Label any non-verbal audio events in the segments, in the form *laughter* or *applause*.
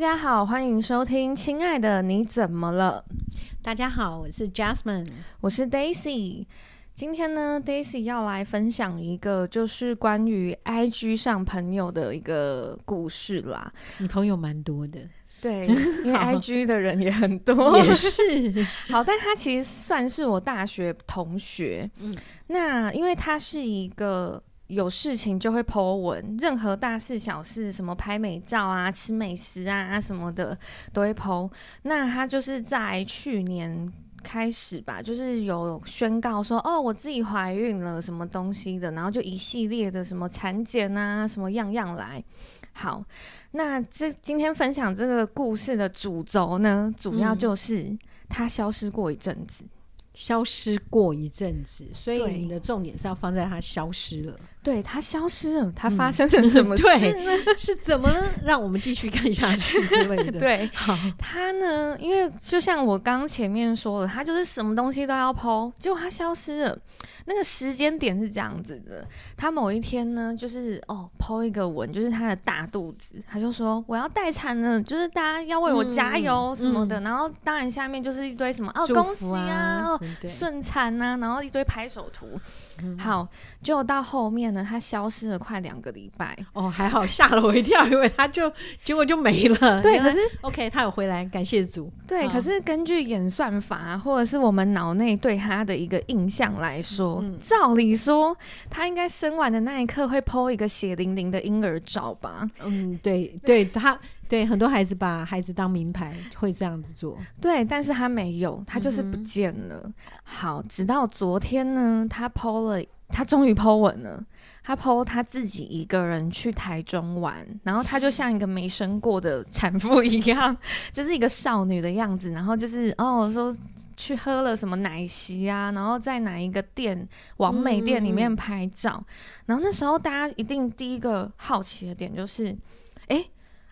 家好，欢迎收听《亲爱的你怎么了》。大家好，我是 Jasmine，我是 Daisy。今天呢，Daisy 要来分享一个就是关于 IG 上朋友的一个故事啦。你朋友蛮多的，对，*laughs* 因为 IG 的人也很多，也是。*laughs* 好，但他其实算是我大学同学。嗯，那因为他是一个。有事情就会 po 文，任何大事小事，什么拍美照啊、吃美食啊什么的都会 po。那他就是在去年开始吧，就是有宣告说，哦，我自己怀孕了，什么东西的，然后就一系列的什么产检啊，什么样样来。好，那这今天分享这个故事的主轴呢，主要就是他消失过一阵子。消失过一阵子，所以你的重点是要放在它消失了。对，他消失了，他发生了什么 *laughs* 事呢？*laughs* 嗯、是怎么呢？让我们继续看下去之类的。*laughs* 对，好，它呢，因为就像我刚前面说的，他就是什么东西都要 po，结果他消失了。那个时间点是这样子的，他某一天呢，就是哦，po 一个文，就是他的大肚子，他就说我要待产了，就是大家要为我加油什么的。嗯嗯、然后当然下面就是一堆什么哦，恭喜啊，哦，顺产啊，然后一堆拍手图。嗯、好，就到后面呢，他消失了快两个礼拜。哦，还好，吓了我一跳，因为他就 *laughs* 结果就没了。对，可是 OK，他有回来，感谢主。对，可是根据演算法或者是我们脑内对他的一个印象来说，嗯、照理说他应该生完的那一刻会 po 一个血淋淋的婴儿照吧？嗯，对，对他。对，很多孩子把孩子当名牌，会这样子做。对，但是他没有，他就是不见了。嗯、好，直到昨天呢，他 po 了，他终于 po 文了。他 po 他自己一个人去台中玩，然后他就像一个没生过的产妇 *laughs* 一样，就是一个少女的样子。然后就是哦，说去喝了什么奶昔啊，然后在哪一个店，网美店里面拍照。嗯、然后那时候大家一定第一个好奇的点就是，哎。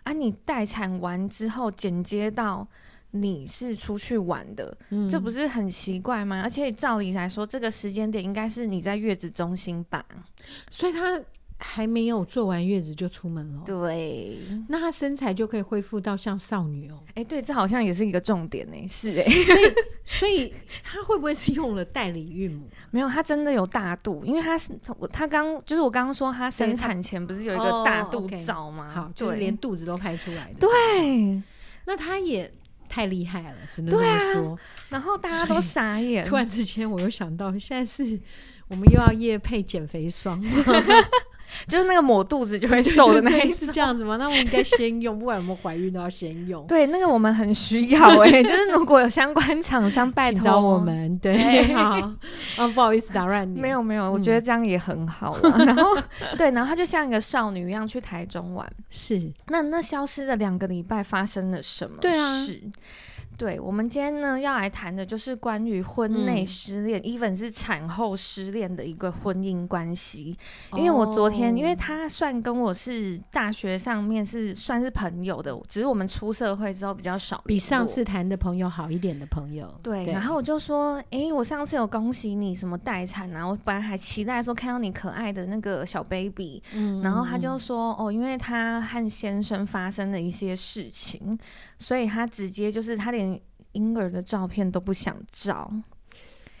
啊！你待产完之后剪接到你是出去玩的，嗯、这不是很奇怪吗？而且照理来说，这个时间点应该是你在月子中心吧？所以他还没有做完月子就出门了。对，那她身材就可以恢复到像少女哦。哎、欸，对，这好像也是一个重点呢。是哎，所以所以她会不会是用了代理孕母？*laughs* 没有，她真的有大肚，因为她是她刚就是我刚刚说她生产前不是有一个大肚照吗？哦 okay、好，就是连肚子都拍出来的。对，那她也太厉害了，只能这么说。啊、然后大家都傻眼。突然之间，我又想到，现在是我们又要夜配减肥霜。*laughs* 就是那个抹肚子就会瘦的那一次，是这样子吗？那我应该先用，不管有没有怀孕都要先用。对，那个我们很需要哎、欸，*laughs* 就是如果有相关厂商拜托我们。对，好，啊，不好意思打扰你。没有没有，我觉得这样也很好。*laughs* 然后对，然后他就像一个少女一样去台中玩。是，那那消失的两个礼拜发生了什么事？对啊。对，我们今天呢要来谈的就是关于婚内失恋，even、嗯、是产后失恋的一个婚姻关系。因为我昨天，哦、因为他算跟我是大学上面是算是朋友的，只是我们出社会之后比较少，比上次谈的朋友好一点的朋友。对，对然后我就说，哎，我上次有恭喜你什么待产啊？我本来还期待说看到你可爱的那个小 baby，嗯，然后他就说，哦，因为他和先生发生了一些事情，所以他直接就是他连。婴儿的照片都不想照。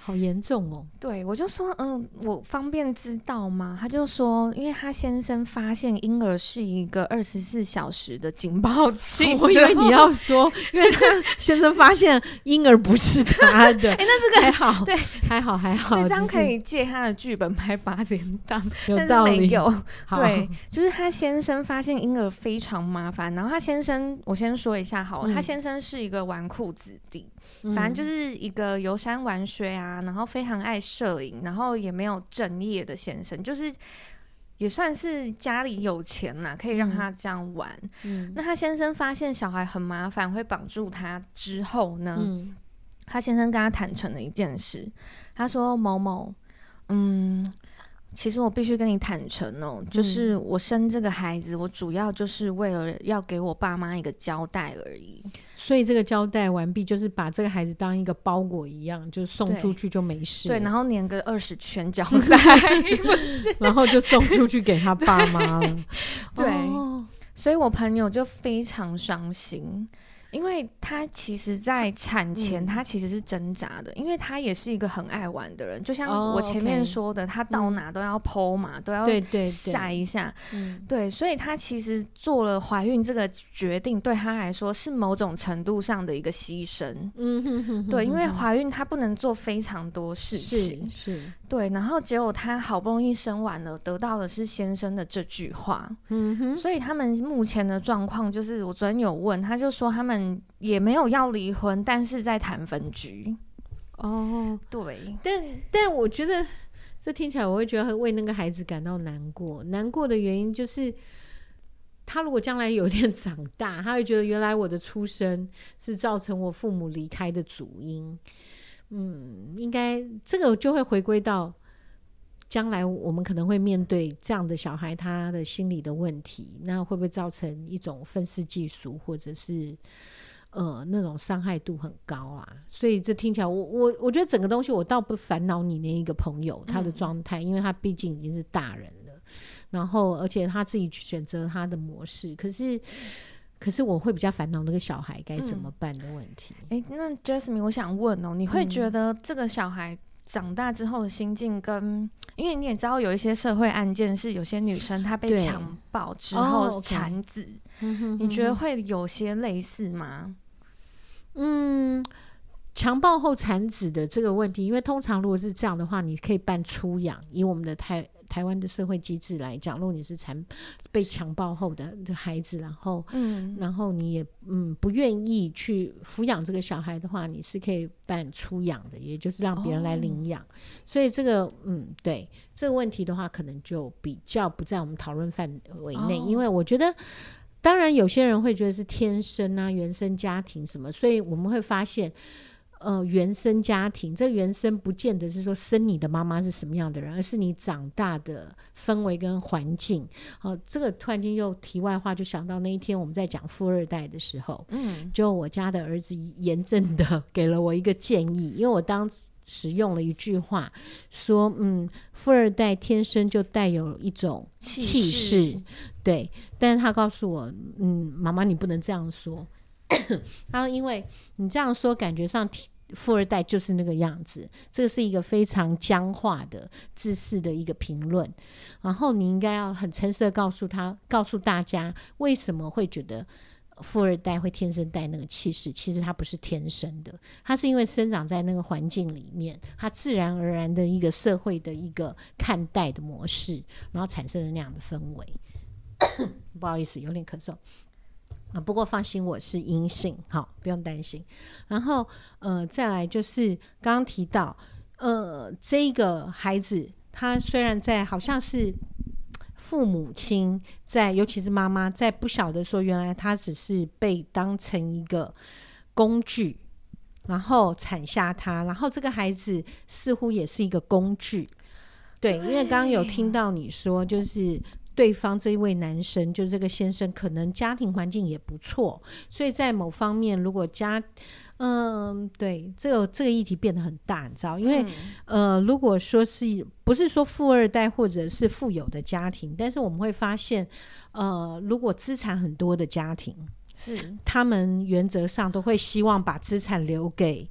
好严重哦！对，我就说，嗯，我方便知道吗？他就说，因为他先生发现婴儿是一个二十四小时的警报器。*laughs* 我以为你要说，因为他先生发现婴儿不是他的。*laughs* 哎、欸，那这个还好，对，还好还好，这样可以借他的剧本拍八点档。有道理，有对，就是他先生发现婴儿非常麻烦，然后他先生，我先说一下好了，嗯、他先生是一个纨绔子弟。反正就是一个游山玩水啊，然后非常爱摄影，然后也没有正业的先生，就是也算是家里有钱呐，可以让他这样玩。嗯，那他先生发现小孩很麻烦，会绑住他之后呢，嗯，他先生跟他坦诚了一件事，他说某某，嗯。其实我必须跟你坦诚哦，就是我生这个孩子，我主要就是为了要给我爸妈一个交代而已。所以这个交代完毕，就是把这个孩子当一个包裹一样，就送出去就没事。对，然后粘个二十圈胶带，*laughs* 然后就送出去给他爸妈了。*laughs* 对，哦、所以我朋友就非常伤心。因为他其实，在产前他其实是挣扎的，嗯，因为他也是一个很爱玩的人，就像我前面说的，哦 okay，他到哪都要 po 嘛，嗯，都要晒一下，对，对，对，对，所以他其实做了怀孕这个决定，对他来说是某种程度上的一个牺牲，嗯哼哼哼哼，对，因为怀孕他不能做非常多事情，是，是。对，然后结果他好不容易生完了，得到的是先生的这句话，嗯哼，所以他们目前的状况就是，我昨天有问，他就说他们。嗯，也没有要离婚，但是在谈分居。哦，对，但但我觉得这听起来，我会觉得为那个孩子感到难过。难过的原因就是，他如果将来有一天长大，他会觉得原来我的出生是造成我父母离开的主因。嗯，应该这个就会回归到。将来我们可能会面对这样的小孩，他的心理的问题，那会不会造成一种愤世嫉俗，或者是呃那种伤害度很高啊？所以这听起来，我我我觉得整个东西我倒不烦恼你那一个朋友他的状态，因为他毕竟已经是大人了，然后而且他自己选择他的模式，可是可是我会比较烦恼那个小孩该怎么办的问题。诶，那 Jasmine，我想问哦，你会觉得这个小孩？长大之后的心境跟，因为你也知道有一些社会案件是有些女生她被强暴之后产子，你觉得会有些类似吗？嗯，强暴后产子的这个问题，因为通常如果是这样的话，你可以办出养，以我们的台。台湾的社会机制来讲，如果你是残被强暴后的的孩子，然后，嗯，然后你也嗯不愿意去抚养这个小孩的话，你是可以办出养的，也就是让别人来领养。哦。所以这个嗯，对这个问题的话，可能就比较不在我们讨论范围内，哦，因为我觉得，当然有些人会觉得是天生啊，原生家庭什么，所以我们会发现。呃，原生家庭，这原生不见得是说生你的妈妈是什么样的人，而是你长大的氛围跟环境。好、呃，这个突然间又题外话，就想到那一天我们在讲富二代的时候，嗯，就我家的儿子严正的 *laughs* 给了我一个建议，因为我当时用了一句话说，嗯，富二代天生就带有一种气势，对，但是他告诉我，嗯，妈妈你不能这样说。*coughs* 然后，因为你这样说，感觉上富二代就是那个样子，这个是一个非常僵化的、自私的一个评论。然后，你应该要很诚实的告诉他，告诉大家，为什么会觉得富二代会天生带那个气势？其实他不是天生的，他是因为生长在那个环境里面，他自然而然的一个社会的一个看待的模式，然后产生了那样的氛围。*coughs* 不好意思，有点咳嗽。啊，不过放心，我是阴性，好，不用担心。然后，呃，再来就是刚刚提到，呃，这个孩子他虽然在好像是父母亲在，尤其是妈妈在不晓得说，原来他只是被当成一个工具，然后产下他，然后这个孩子似乎也是一个工具，对，对，因为刚刚有听到你说就是。对方这一位男生，就这个先生，可能家庭环境也不错，所以在某方面，如果家，嗯，对，这个这个议题变得很大，你知道，因为、嗯、呃，如果说是不是说富二代或者是富有的家庭，但是我们会发现，呃，如果资产很多的家庭，是他们原则上都会希望把资产留给。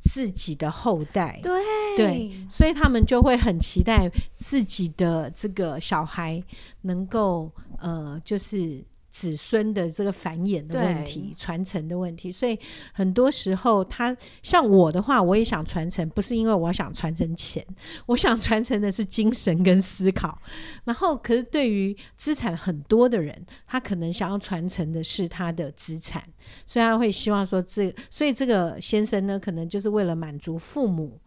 自己的后代，对对，所以他们就会很期待自己的这个小孩能够呃，就是。子孙的这个繁衍的问题、传承的问题，所以很多时候，他像我的话，我也想传承，不是因为我想传承钱，我想传承的是精神跟思考。然后，可是对于资产很多的人，他可能想要传承的是他的资产，所以他会希望说这，所以这个先生呢，可能就是为了满足父母。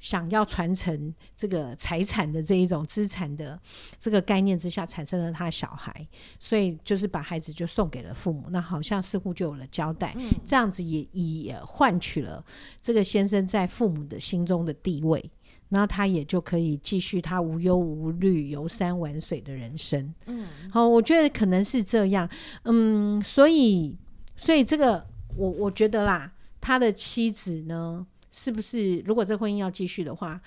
想要传承这个财产的这一种资产的这个概念之下，产生了他小孩，所以就是把孩子就送给了父母，那好像似乎就有了交代，嗯、这样子也也换取了这个先生在父母的心中的地位，然后他也就可以继续他无忧无虑、游山玩水的人生。嗯，好，我觉得可能是这样。嗯，所以所以这个我我觉得啦，他的妻子呢。是不是？如果这婚姻要继续的话，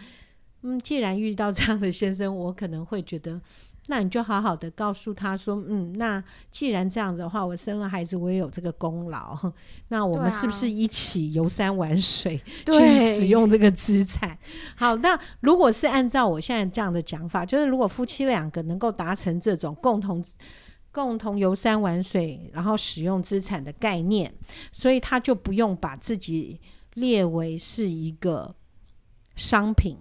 嗯，既然遇到这样的先生，我可能会觉得，那你就好好的告诉他说，嗯，那既然这样子的话，我生了孩子，我也有这个功劳，*laughs* 那我们是不是一起游山玩水，去使用这个资产？好，那如果是按照我现在这样的讲法，就是如果夫妻两个能够达成这种共同共同游山玩水，然后使用资产的概念，所以他就不用把自己列为是一个商品，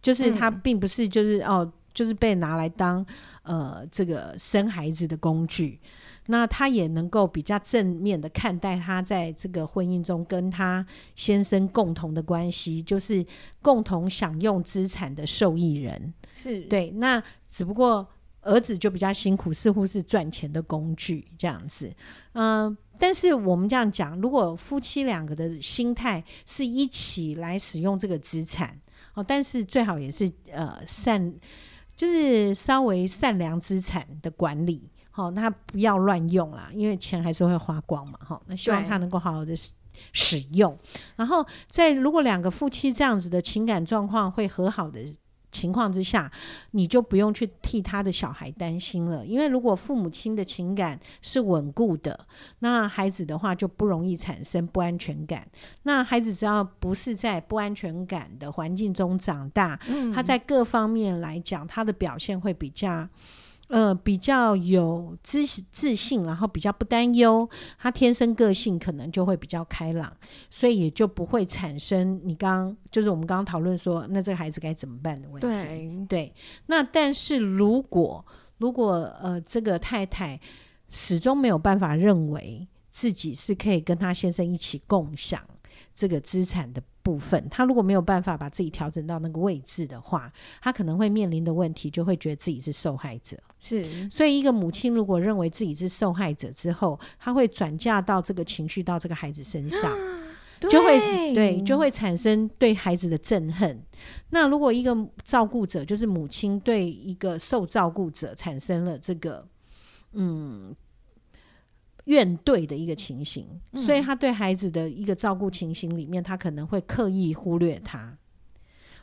就是他并不是就是、嗯、哦。就是被拿来当呃这个生孩子的工具，那他也能够比较正面的看待他在这个婚姻中跟他先生共同的关系，就是共同享用资产的受益人。是对，那只不过儿子就比较辛苦，似乎是赚钱的工具这样子。嗯、呃，但是我们这样讲，如果夫妻两个的心态是一起来使用这个资产哦，但是最好也是呃善。就是稍微善良资产的管理，好，那不要乱用啦，因为钱还是会花光嘛，哈。那希望他能够好好的使用，然后在如果两个夫妻这样子的情感状况会和好的。情况之下，你就不用去替他的小孩担心了，因为如果父母亲的情感是稳固的，那孩子的话就不容易产生不安全感。那孩子只要不是在不安全感的环境中长大，嗯，他在各方面来讲，他的表现会比较。呃，比较有自自信，然后比较不担忧，他天生个性可能就会比较开朗，所以也就不会产生你刚刚就是我们刚刚讨论说，那这个孩子该怎么办的问题。对对，那但是如果如果呃这个太太始终没有办法认为自己是可以跟他先生一起共享这个资产的。部分，他如果没有办法把自己调整到那个位置的话，他可能会面临的问题就会觉得自己是受害者。是，所以一个母亲如果认为自己是受害者之后，他会转嫁到这个情绪到这个孩子身上，*gasps* 就会对，就会产生对孩子的憎恨。那如果一个照顾者，就是母亲对一个受照顾者产生了这个，嗯。怨怼的一个情形，所以他对孩子的一个照顾情形里面，他可能会刻意忽略他，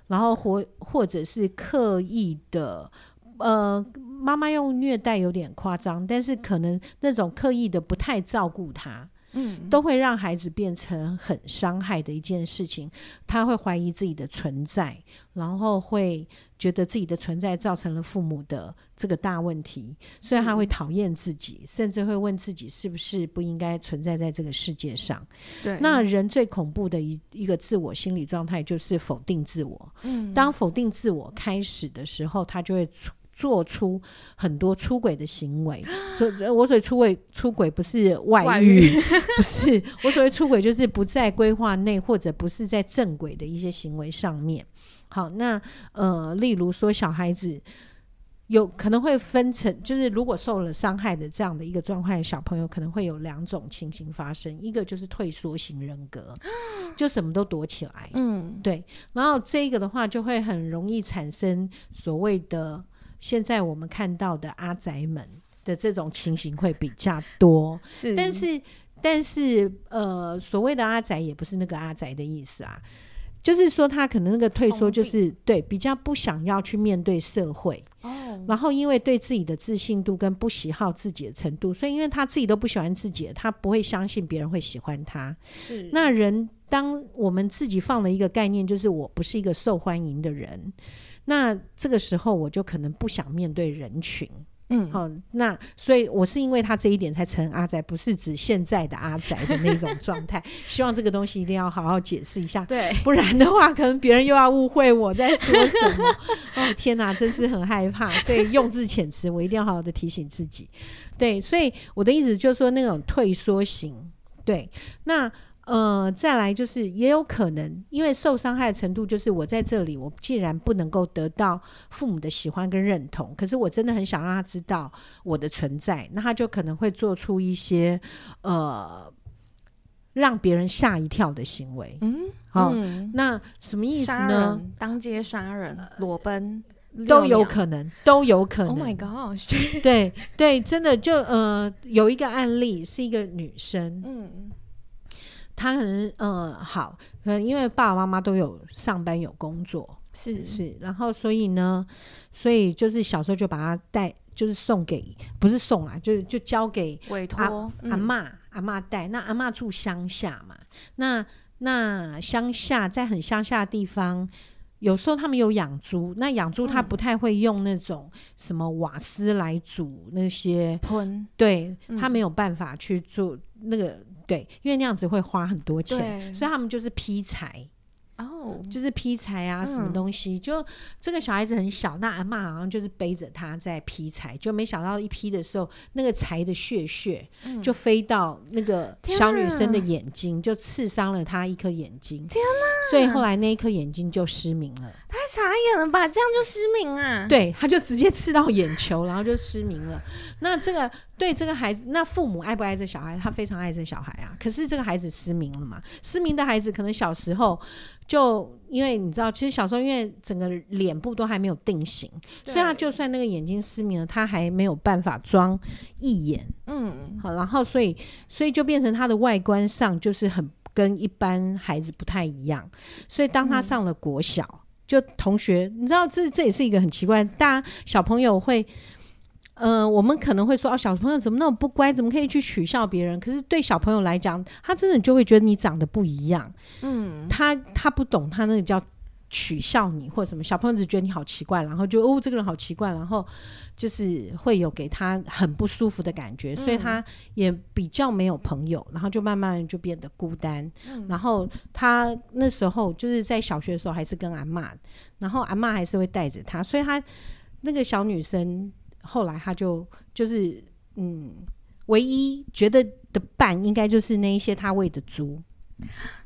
然后或或者是刻意的，呃，妈妈用虐待有点夸张，但是可能那种刻意的不太照顾他。嗯，都会让孩子变成很伤害的一件事情。他会怀疑自己的存在，然后会觉得自己的存在造成了父母的这个大问题，所以他会讨厌自己，甚至会问自己是不是不应该存在在这个世界上。对，那人最恐怖的一一个自我心理状态就是否定自我。嗯，当否定自我开始的时候，他就会出。做出很多出轨的行为，*gasps* 所以我所谓出轨出轨不是外遇，外遇 *laughs* 不是我所谓出轨就是不在规划内或者不是在正轨的一些行为上面。好，那呃，例如说小孩子有可能会分成，就是如果受了伤害的这样的一个状态，小朋友可能会有两种情形发生，一个就是退缩型人格，*gasps* 就什么都躲起来，嗯，对，然后这个的话就会很容易产生所谓的。现在我们看到的阿宅们的这种情形会比较多，是，但是但是呃，所谓的阿宅也不是那个阿宅的意思啊，就是说他可能那个退缩就是对比较不想要去面对社会，哦，然后因为对自己的自信度跟不喜好自己的程度，所以因为他自己都不喜欢自己，他不会相信别人会喜欢他。是，那人当我们自己放了一个概念，就是我不是一个受欢迎的人。那这个时候我就可能不想面对人群，嗯，好，那所以我是因为他这一点才成阿宅，不是指现在的阿宅的那种状态。*laughs* 希望这个东西一定要好好解释一下，对，不然的话可能别人又要误会我在说什么。*laughs* 哦，天哪，真是很害怕，所以用字遣词我一定要好好的提醒自己。对，所以我的意思就是说那种退缩型，对，那。呃，再来就是也有可能，因为受伤害的程度就是我在这里，我既然不能够得到父母的喜欢跟认同，可是我真的很想让他知道我的存在，那他就可能会做出一些呃让别人吓一跳的行为。嗯，好，嗯，那什么意思呢？当街杀人、裸奔都有可能，都有可能。Oh my god！对对，真的就呃有一个案例是一个女生，嗯。他可能呃好，可能因为爸爸妈妈都有上班有工作，是。是，然后所以呢，所以就是小时候就把他带就是送给，不是送啊，就是就交给委托阿阿嬷阿妈带。那阿妈住乡下嘛，那那乡下在很乡下的地方，有时候他们有养猪，那养猪他不太会用那种什么瓦斯来煮那些喷，对他没有办法去做那个，对，因为那样子会花很多钱，所以他们就是劈柴。哦，就是劈柴啊，什么东西？嗯、就这个小孩子很小，那阿嬷好像就是背着他在劈柴，就没想到一劈的时候，那个柴的屑屑就飞到那个小女生的眼睛，就刺伤了她一颗眼睛。天哪！所以后来那一颗眼睛就失明了。太傻眼了吧？这样就失明啊？对，他就直接刺到眼球，然后就失明了。那这个对这个孩子，那父母爱不爱这小孩？他非常爱这小孩啊。可是这个孩子失明了嘛？失明的孩子可能小时候。就因为你知道，其实小时候因为整个脸部都还没有定型，所以他就算那个眼睛失明了，他还没有办法装一眼。嗯，好，然后所以所以就变成他的外观上就是很跟一般孩子不太一样。所以当他上了国小，嗯、就同学，你知道这这也是一个很奇怪，大家小朋友会。呃，我们可能会说，哦，小朋友怎么那么不乖，怎么可以去取笑别人？可是对小朋友来讲，他真的就会觉得你长得不一样。嗯，他他不懂，他那个叫取笑你或者什么。小朋友只觉得你好奇怪，然后就哦，这个人好奇怪，然后就是会有给他很不舒服的感觉，所以他也比较没有朋友，然后就慢慢就变得孤单。嗯，然后他那时候就是在小学的时候还是跟阿妈，然后阿妈还是会带着他，所以他那个小女生。后来他就就是嗯，唯一觉得的伴应该就是那一些他喂的猪。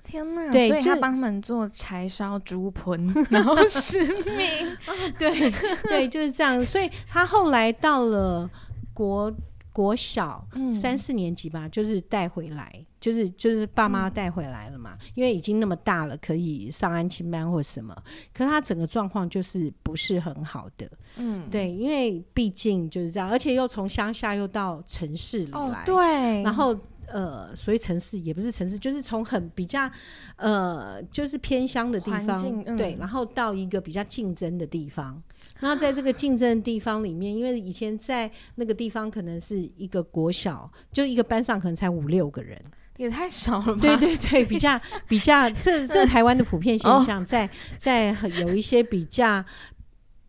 天呐！对，所以他帮他们做柴烧猪盆，*laughs* 然后失明。*laughs* 啊、对对，就是这样。所以他后来到了国国小三四年级吧，就是带回来。就是就是爸妈带回来了嘛，嗯，因为已经那么大了，可以上安亲班或什么。可是他整个状况就是不是很好的，嗯，对，因为毕竟就是这样，而且又从乡下又到城市里来，哦，对，然后呃，所以城市也不是城市，就是从很比较呃，就是偏乡的地方，嗯，对，然后到一个比较竞争的地方。那在这个竞争的地方里面，因为以前在那个地方可能是一个国小，就一个班上可能才五六个人。也太少了吧？对对对，比较 *laughs* 比较，这这台湾的普遍现象，在在有一些比较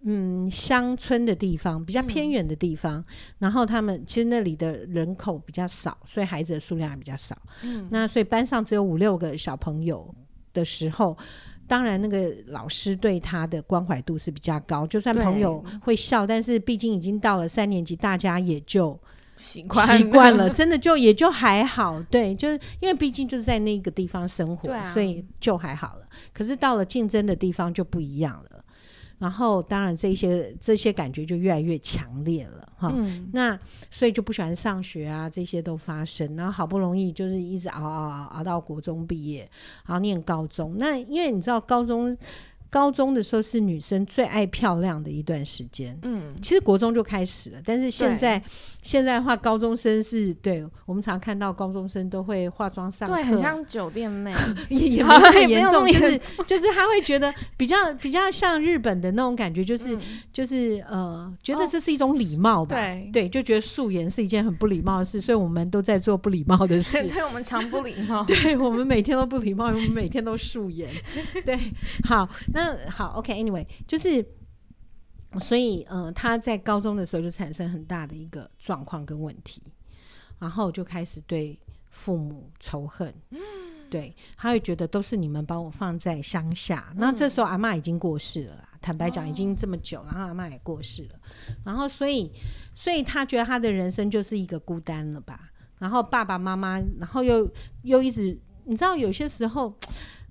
嗯乡村的地方，比较偏远的地方，嗯，然后他们其实那里的人口比较少，所以孩子的数量也比较少。嗯，那所以班上只有五六个小朋友的时候，当然那个老师对他的关怀度是比较高，就算朋友会笑，但是毕竟已经到了三年级，大家也就。习惯习惯了，*laughs* 真的就也就还好，对，就是因为毕竟就是在那个地方生活，啊，所以就还好了。可是到了竞争的地方就不一样了，然后当然这些这些感觉就越来越强烈了哈，嗯。那所以就不喜欢上学啊，这些都发生。然后好不容易就是一直熬熬熬熬到国中毕业，然后念高中。那因为你知道高中。高中的时候是女生最爱漂亮的一段时间，嗯，其实国中就开始了，但是现在现在的话，高中生是对我们常看到高中生都会化妆上课，对，很像酒店妹，*laughs* 也 *laughs* 也没有很严重，就是就是他会觉得比较比较像日本的那种感觉，就是、嗯、就是呃，觉得这是一种礼貌吧，哦、对。对，就觉得素颜是一件很不礼貌的事，所以我们都在做不礼貌的事，*laughs* 对，我们常不礼貌，对我们每天都不礼貌，我们每天都素颜，对，好。那好，OK，Anyway，okay，就是所以，呃，他在高中的时候就产生很大的一个状况跟问题，然后就开始对父母仇恨，嗯，对，他会觉得都是你们把我放在乡下，那这时候阿妈已经过世了，坦白讲已经这么久，然后阿妈也过世了，然后所以，所以他觉得他的人生就是一个孤单了吧，然后爸爸妈妈，然后又又一直，你知道有些时候。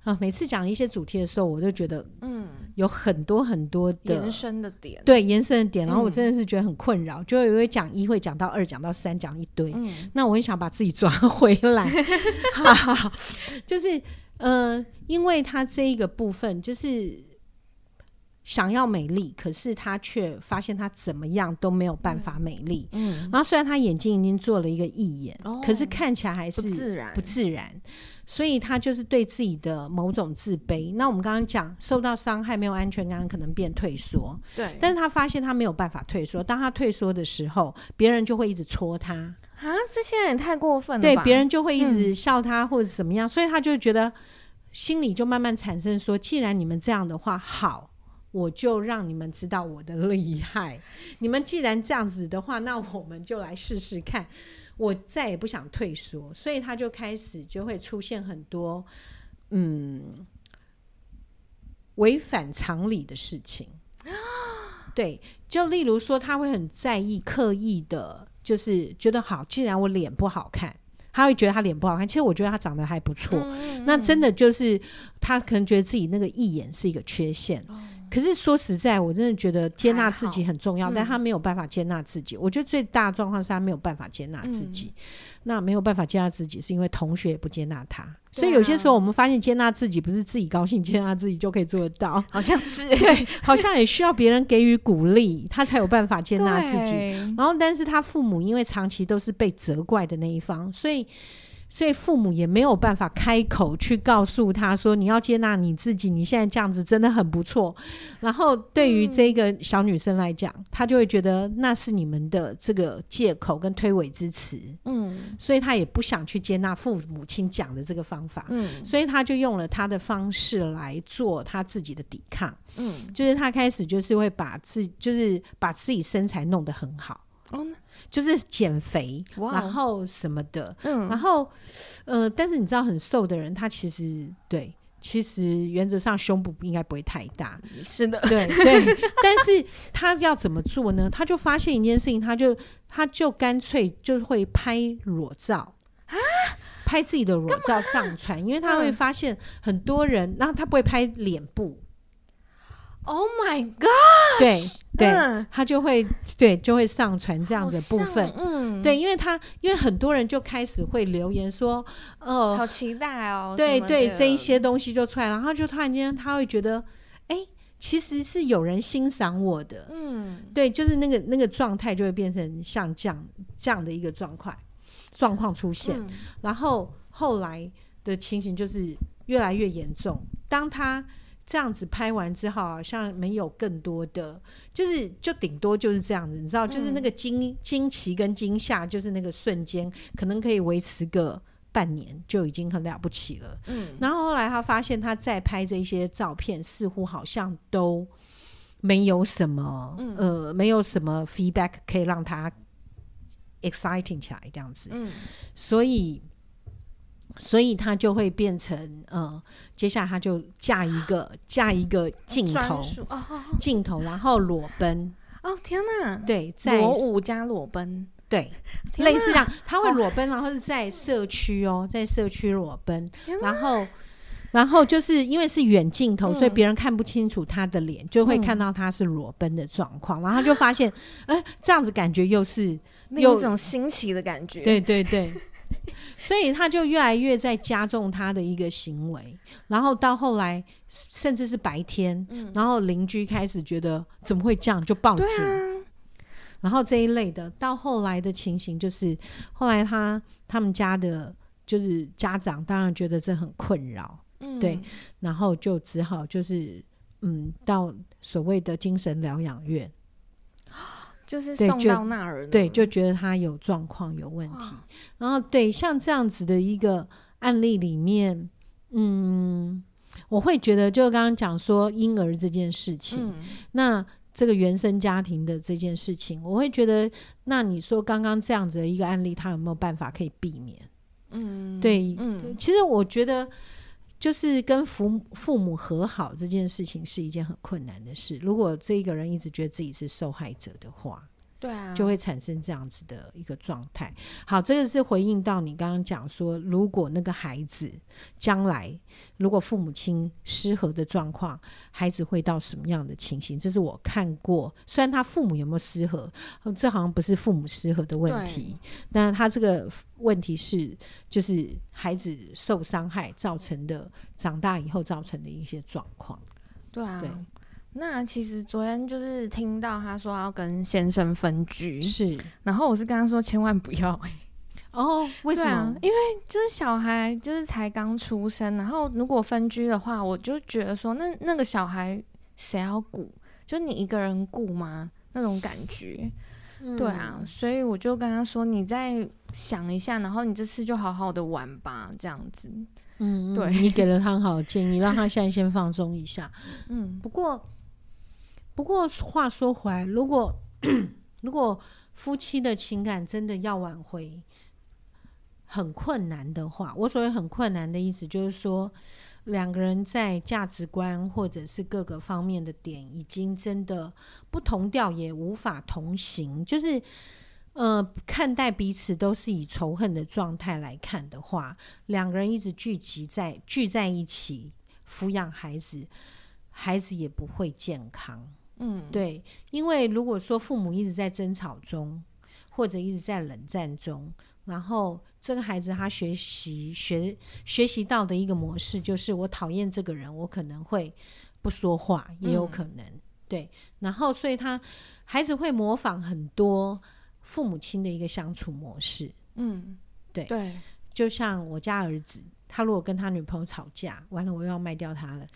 啊，每次讲一些主题的时候，我就觉得，嗯，有很多很多的延伸的点，对延伸的点，然后我真的是觉得很困扰，嗯、就因为讲一会讲到二，讲到三，讲一堆，嗯，*laughs* 那我很想把自己抓回来 *laughs* *laughs* 就是，呃，因为他这一个部分就是想要美丽，可是他却发现他怎么样都没有办法美丽，嗯，然后虽然他眼睛已经做了一个义眼，哦，可是看起来还是不自然，不自然。所以他就是对自己的某种自卑。那我们刚刚讲受到伤害没有安全感，可能变退缩。对，但是他发现他没有办法退缩，当他退缩的时候，别人就会一直戳他啊，这些人也太过分了。对，别人就会一直笑他或者怎么样，嗯、所以他就觉得心里就慢慢产生说，既然你们这样的话，好。我就让你们知道我的厉害。你们既然这样子的话，那我们就来试试看。我再也不想退缩，所以他就开始就会出现很多嗯违反常理的事情。对，就例如说，他会很在意刻意的，就是觉得好，既然我脸不好看，他会觉得他脸不好看。其实我觉得他长得还不错。嗯嗯，那真的就是他可能觉得自己那个一眼是一个缺陷。可是说实在，我真的觉得接纳自己很重要，但他没有办法接纳自己。我觉得最大的状况是他没有办法接纳自己。那没有办法接纳自己，是因为同学也不接纳他。所以有些时候我们发现，接纳自己不是自己高兴，接纳自己就可以做得到。*laughs* 好像是对，好像也需要别人给予鼓励，他才有办法接纳自己。然后，但是他父母因为长期都是被责怪的那一方，所以。所以父母也没有办法开口去告诉他说：“你要接纳你自己，你现在这样子真的很不错。”然后对于这个小女生来讲，她就会觉得那是你们的这个借口跟推诿之词。嗯，所以她也不想去接纳父母亲讲的这个方法。嗯，所以她就用了她的方式来做她自己的抵抗。嗯，就是她开始就是会把自就是把自己身材弄得很好。哦。就是减肥然后什么的，嗯，然后，呃，但是你知道，很瘦的人，他其实对，其实原则上胸部应该不会太大，是的，对对。*laughs* 但是他要怎么做呢？他就发现一件事情，他就他就干脆就会拍裸照。啊，拍自己的裸照上传，因为他会发现很多人，嗯、然后他不会拍脸部。Oh my God！对对、嗯，他就会对就会上传这样的部分，嗯，对，因为他因为很多人就开始会留言说，哦、呃，好期待哦，对对，这一些东西就出来了，然后就突然间他会觉得，哎、欸，其实是有人欣赏我的，嗯，对，就是那个那个状态就会变成像这样这样的一个状况状况出现、嗯，然后后来的情形就是越来越严重，当他。这样子拍完之后，好像没有更多的，就是就顶多就是这样子，你知道，就是那个惊惊奇跟惊吓，就是那个瞬间，可能可以维持个半年就已经很了不起了。嗯，然后后来他发现他再拍这些照片，似乎好像都没有什么，呃，没有什么 feedback 可以让他 exciting 起来这样子。嗯，所以。所以他就会变成，呃，接下来他就架一个架一个镜头，镜头，然后裸奔。哦天哪！对，裸舞加裸奔，对，类似这样，他会裸奔，然后是在社区哦，在社区裸奔，然后，然后就是因为是远镜头，所以别人看不清楚他的脸，就会看到他是裸奔的状况，然后就发现，*laughs* 哎，这样子感觉又是有一种新奇的感觉，对对对。*laughs* 所以他就越来越在加重他的一个行为，然后到后来甚至是白天，嗯、然后邻居开始觉得怎么会这样，就报警，啊，然后这一类的，到后来的情形就是，后来他他们家的，就是家长当然觉得这很困扰，嗯，对，然后就只好就是嗯，到所谓的精神疗养院。就是送到那儿，对，就觉得他有状况、有问题。然后，对，像这样子的一个案例里面，嗯，我会觉得，就刚刚讲说婴儿这件事情，嗯，那这个原生家庭的这件事情，我会觉得，那你说刚刚这样子的一个案例，他有没有办法可以避免？嗯，对，嗯，其实我觉得。就是跟父父母和好这件事情是一件很困难的事。如果这一个人一直觉得自己是受害者的话，对啊，就会产生这样子的一个状态。好，这个是回应到你刚刚讲说，如果那个孩子将来如果父母亲失和的状况，孩子会到什么样的情形？这是我看过。虽然他父母有没有失和，这好像不是父母失和的问题，那他这个问题是就是孩子受伤害造成的，长大以后造成的一些状况。对啊。对那其实昨天就是听到他说要跟先生分居，是，然后我是跟他说千万不要、欸，*laughs* 哦，为什么？啊、因为就是小孩就是才刚出生，然后如果分居的话，我就觉得说，那那个小孩谁要顾？就你一个人顾吗？那种感觉。嗯、对啊，所以我就跟他说：“你再想一下，然后你这次就好好的玩吧，这样子。”嗯，对，你给了他很好的建议，让他现在先放松一下。*laughs* 嗯，不过，不过话说回来，如果如果夫妻的情感真的要挽回很困难的话，我所谓很困难的意思就是说。两个人在价值观或者是各个方面的点已经真的不同调，也无法同行。就是，呃，看待彼此都是以仇恨的状态来看的话，两个人一直聚集在聚在一起抚养孩子，孩子也不会健康。嗯，对，因为如果说父母一直在争吵中，或者一直在冷战中。然后这个孩子他学习学学习到的一个模式就是我讨厌这个人，我可能会不说话，也有可能、嗯、对。然后所以他孩子会模仿很多父母亲的一个相处模式。嗯，对对，就像我家儿子。他如果跟他女朋友吵架，完了我又要卖掉他了。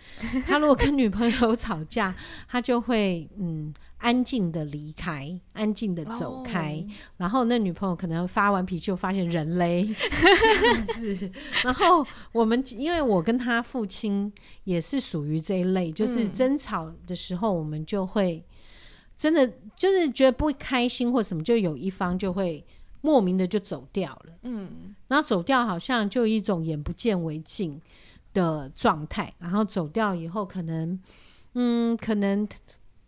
他如果跟女朋友吵架，他就会嗯安静的离开，安静的走开。Oh. 然后那女朋友可能发完脾气，就发现人嘞 *laughs* 这样子。然后我们因为我跟他父亲也是属于这一类，就是争吵的时候，我们就会真的就是觉得不开心或什么，就有一方就会。莫名的就走掉了，嗯，然后走掉好像就一种眼不见为净的状态，然后走掉以后可能，嗯，可能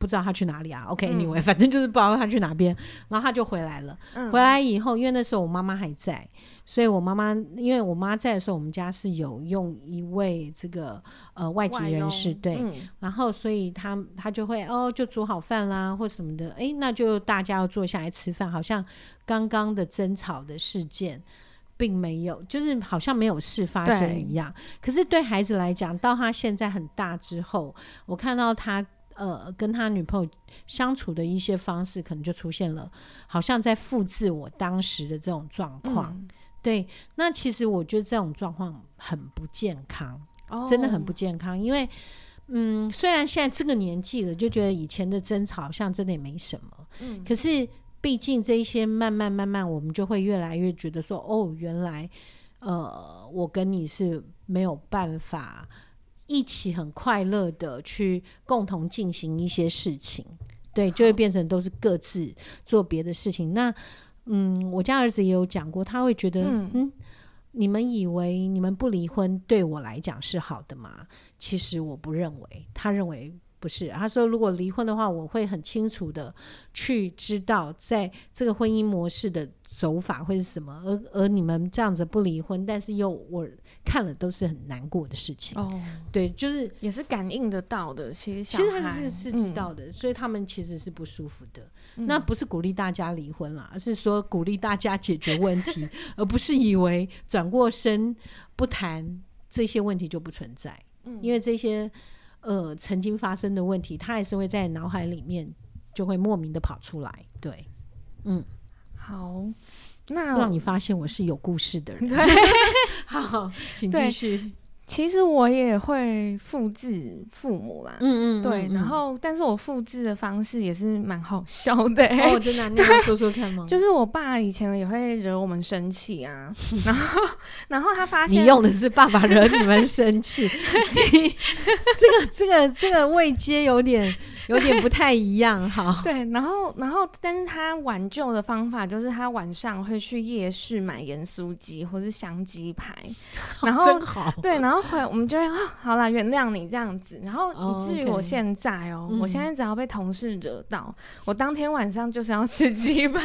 不知道他去哪里啊。OK，Anyway，嗯，反正就是不知道他去哪边，然后他就回来了。嗯，回来以后，因为那时候我妈妈还在。所以我妈妈，因为我妈在的时候，我们家是有用一位这个呃外籍人士，对，嗯、然后所以他他就会哦，就煮好饭啦或什么的，哎，那就大家要坐下来吃饭，好像刚刚的争吵的事件并没有，就是好像没有事发生一样。可是对孩子来讲，到他现在很大之后，我看到他呃跟他女朋友相处的一些方式，可能就出现了，好像在复制我当时的这种状况。嗯对，那其实我觉得这种状况很不健康，oh. 真的很不健康。因为，嗯，虽然现在这个年纪了，就觉得以前的争吵好像真的也没什么，嗯，可是毕竟这一些慢慢慢慢，我们就会越来越觉得说，哦，原来，呃，我跟你是没有办法一起很快乐的去共同进行一些事情，对，就会变成都是各自做别的事情。那嗯，我家儿子也有讲过，他会觉得，嗯，嗯，你们以为你们不离婚对我来讲是好的吗？其实我不认为，他认为不是。他说，如果离婚的话，我会很清楚的去知道，在这个婚姻模式的。手法会是什么？而而你们这样子不离婚，但是又我看了都是很难过的事情。哦，对，就是也是感应得到的。其实其实他是是知道的，嗯，所以他们其实是不舒服的。嗯，那不是鼓励大家离婚啦，而是说鼓励大家解决问题，*laughs* 而不是以为转过身不谈这些问题就不存在。嗯，因为这些呃曾经发生的问题，他还是会在脑海里面就会莫名的跑出来。对，嗯。好，那让你发现我是有故事的人。对，*laughs* 好，请继续。其实我也会复制父母啦，嗯嗯，对，然后但是我复制的方式也是蛮好笑的。哦，真的，你要说说看吗？*laughs* 就是我爸以前也会惹我们生气啊，*laughs* 然后然后他发现你用的是爸爸惹你们生气，这个这个这个未接有点。有点不太一样哈，对，然后然后，但是他挽救的方法就是他晚上会去夜市买盐酥鸡或是香鸡排，*laughs* 然后真好，对，然后回来我们就会啊，好啦，原谅你这样子，然后以至于我现在哦、喔，oh. 我现在只要被同事惹到，嗯、我当天晚上就是要吃鸡排，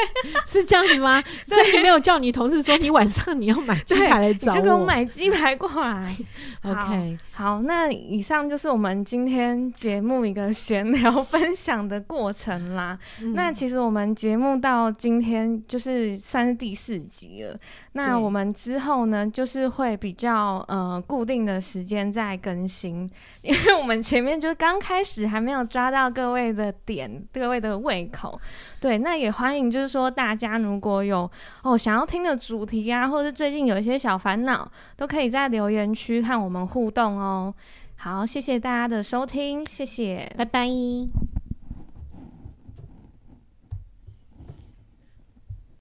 *laughs* 是这样子吗？*laughs* 所以你没有叫你同事说你晚上你要买鸡排来找我，你就给我买鸡排过来。OK，好，好，那以上就是我们今天节目一个。闲聊 *laughs* 分享的过程啦。嗯、那其实我们节目到今天就是算是第四集了。那我们之后呢，就是会比较呃固定的时间再更新，*laughs* 因为我们前面就是刚开始还没有抓到各位的点，各位的胃口。对，那也欢迎就是说大家如果有哦想要听的主题啊，或者是最近有一些小烦恼，都可以在留言区和我们互动哦。好，谢谢大家的收听，谢谢，拜拜。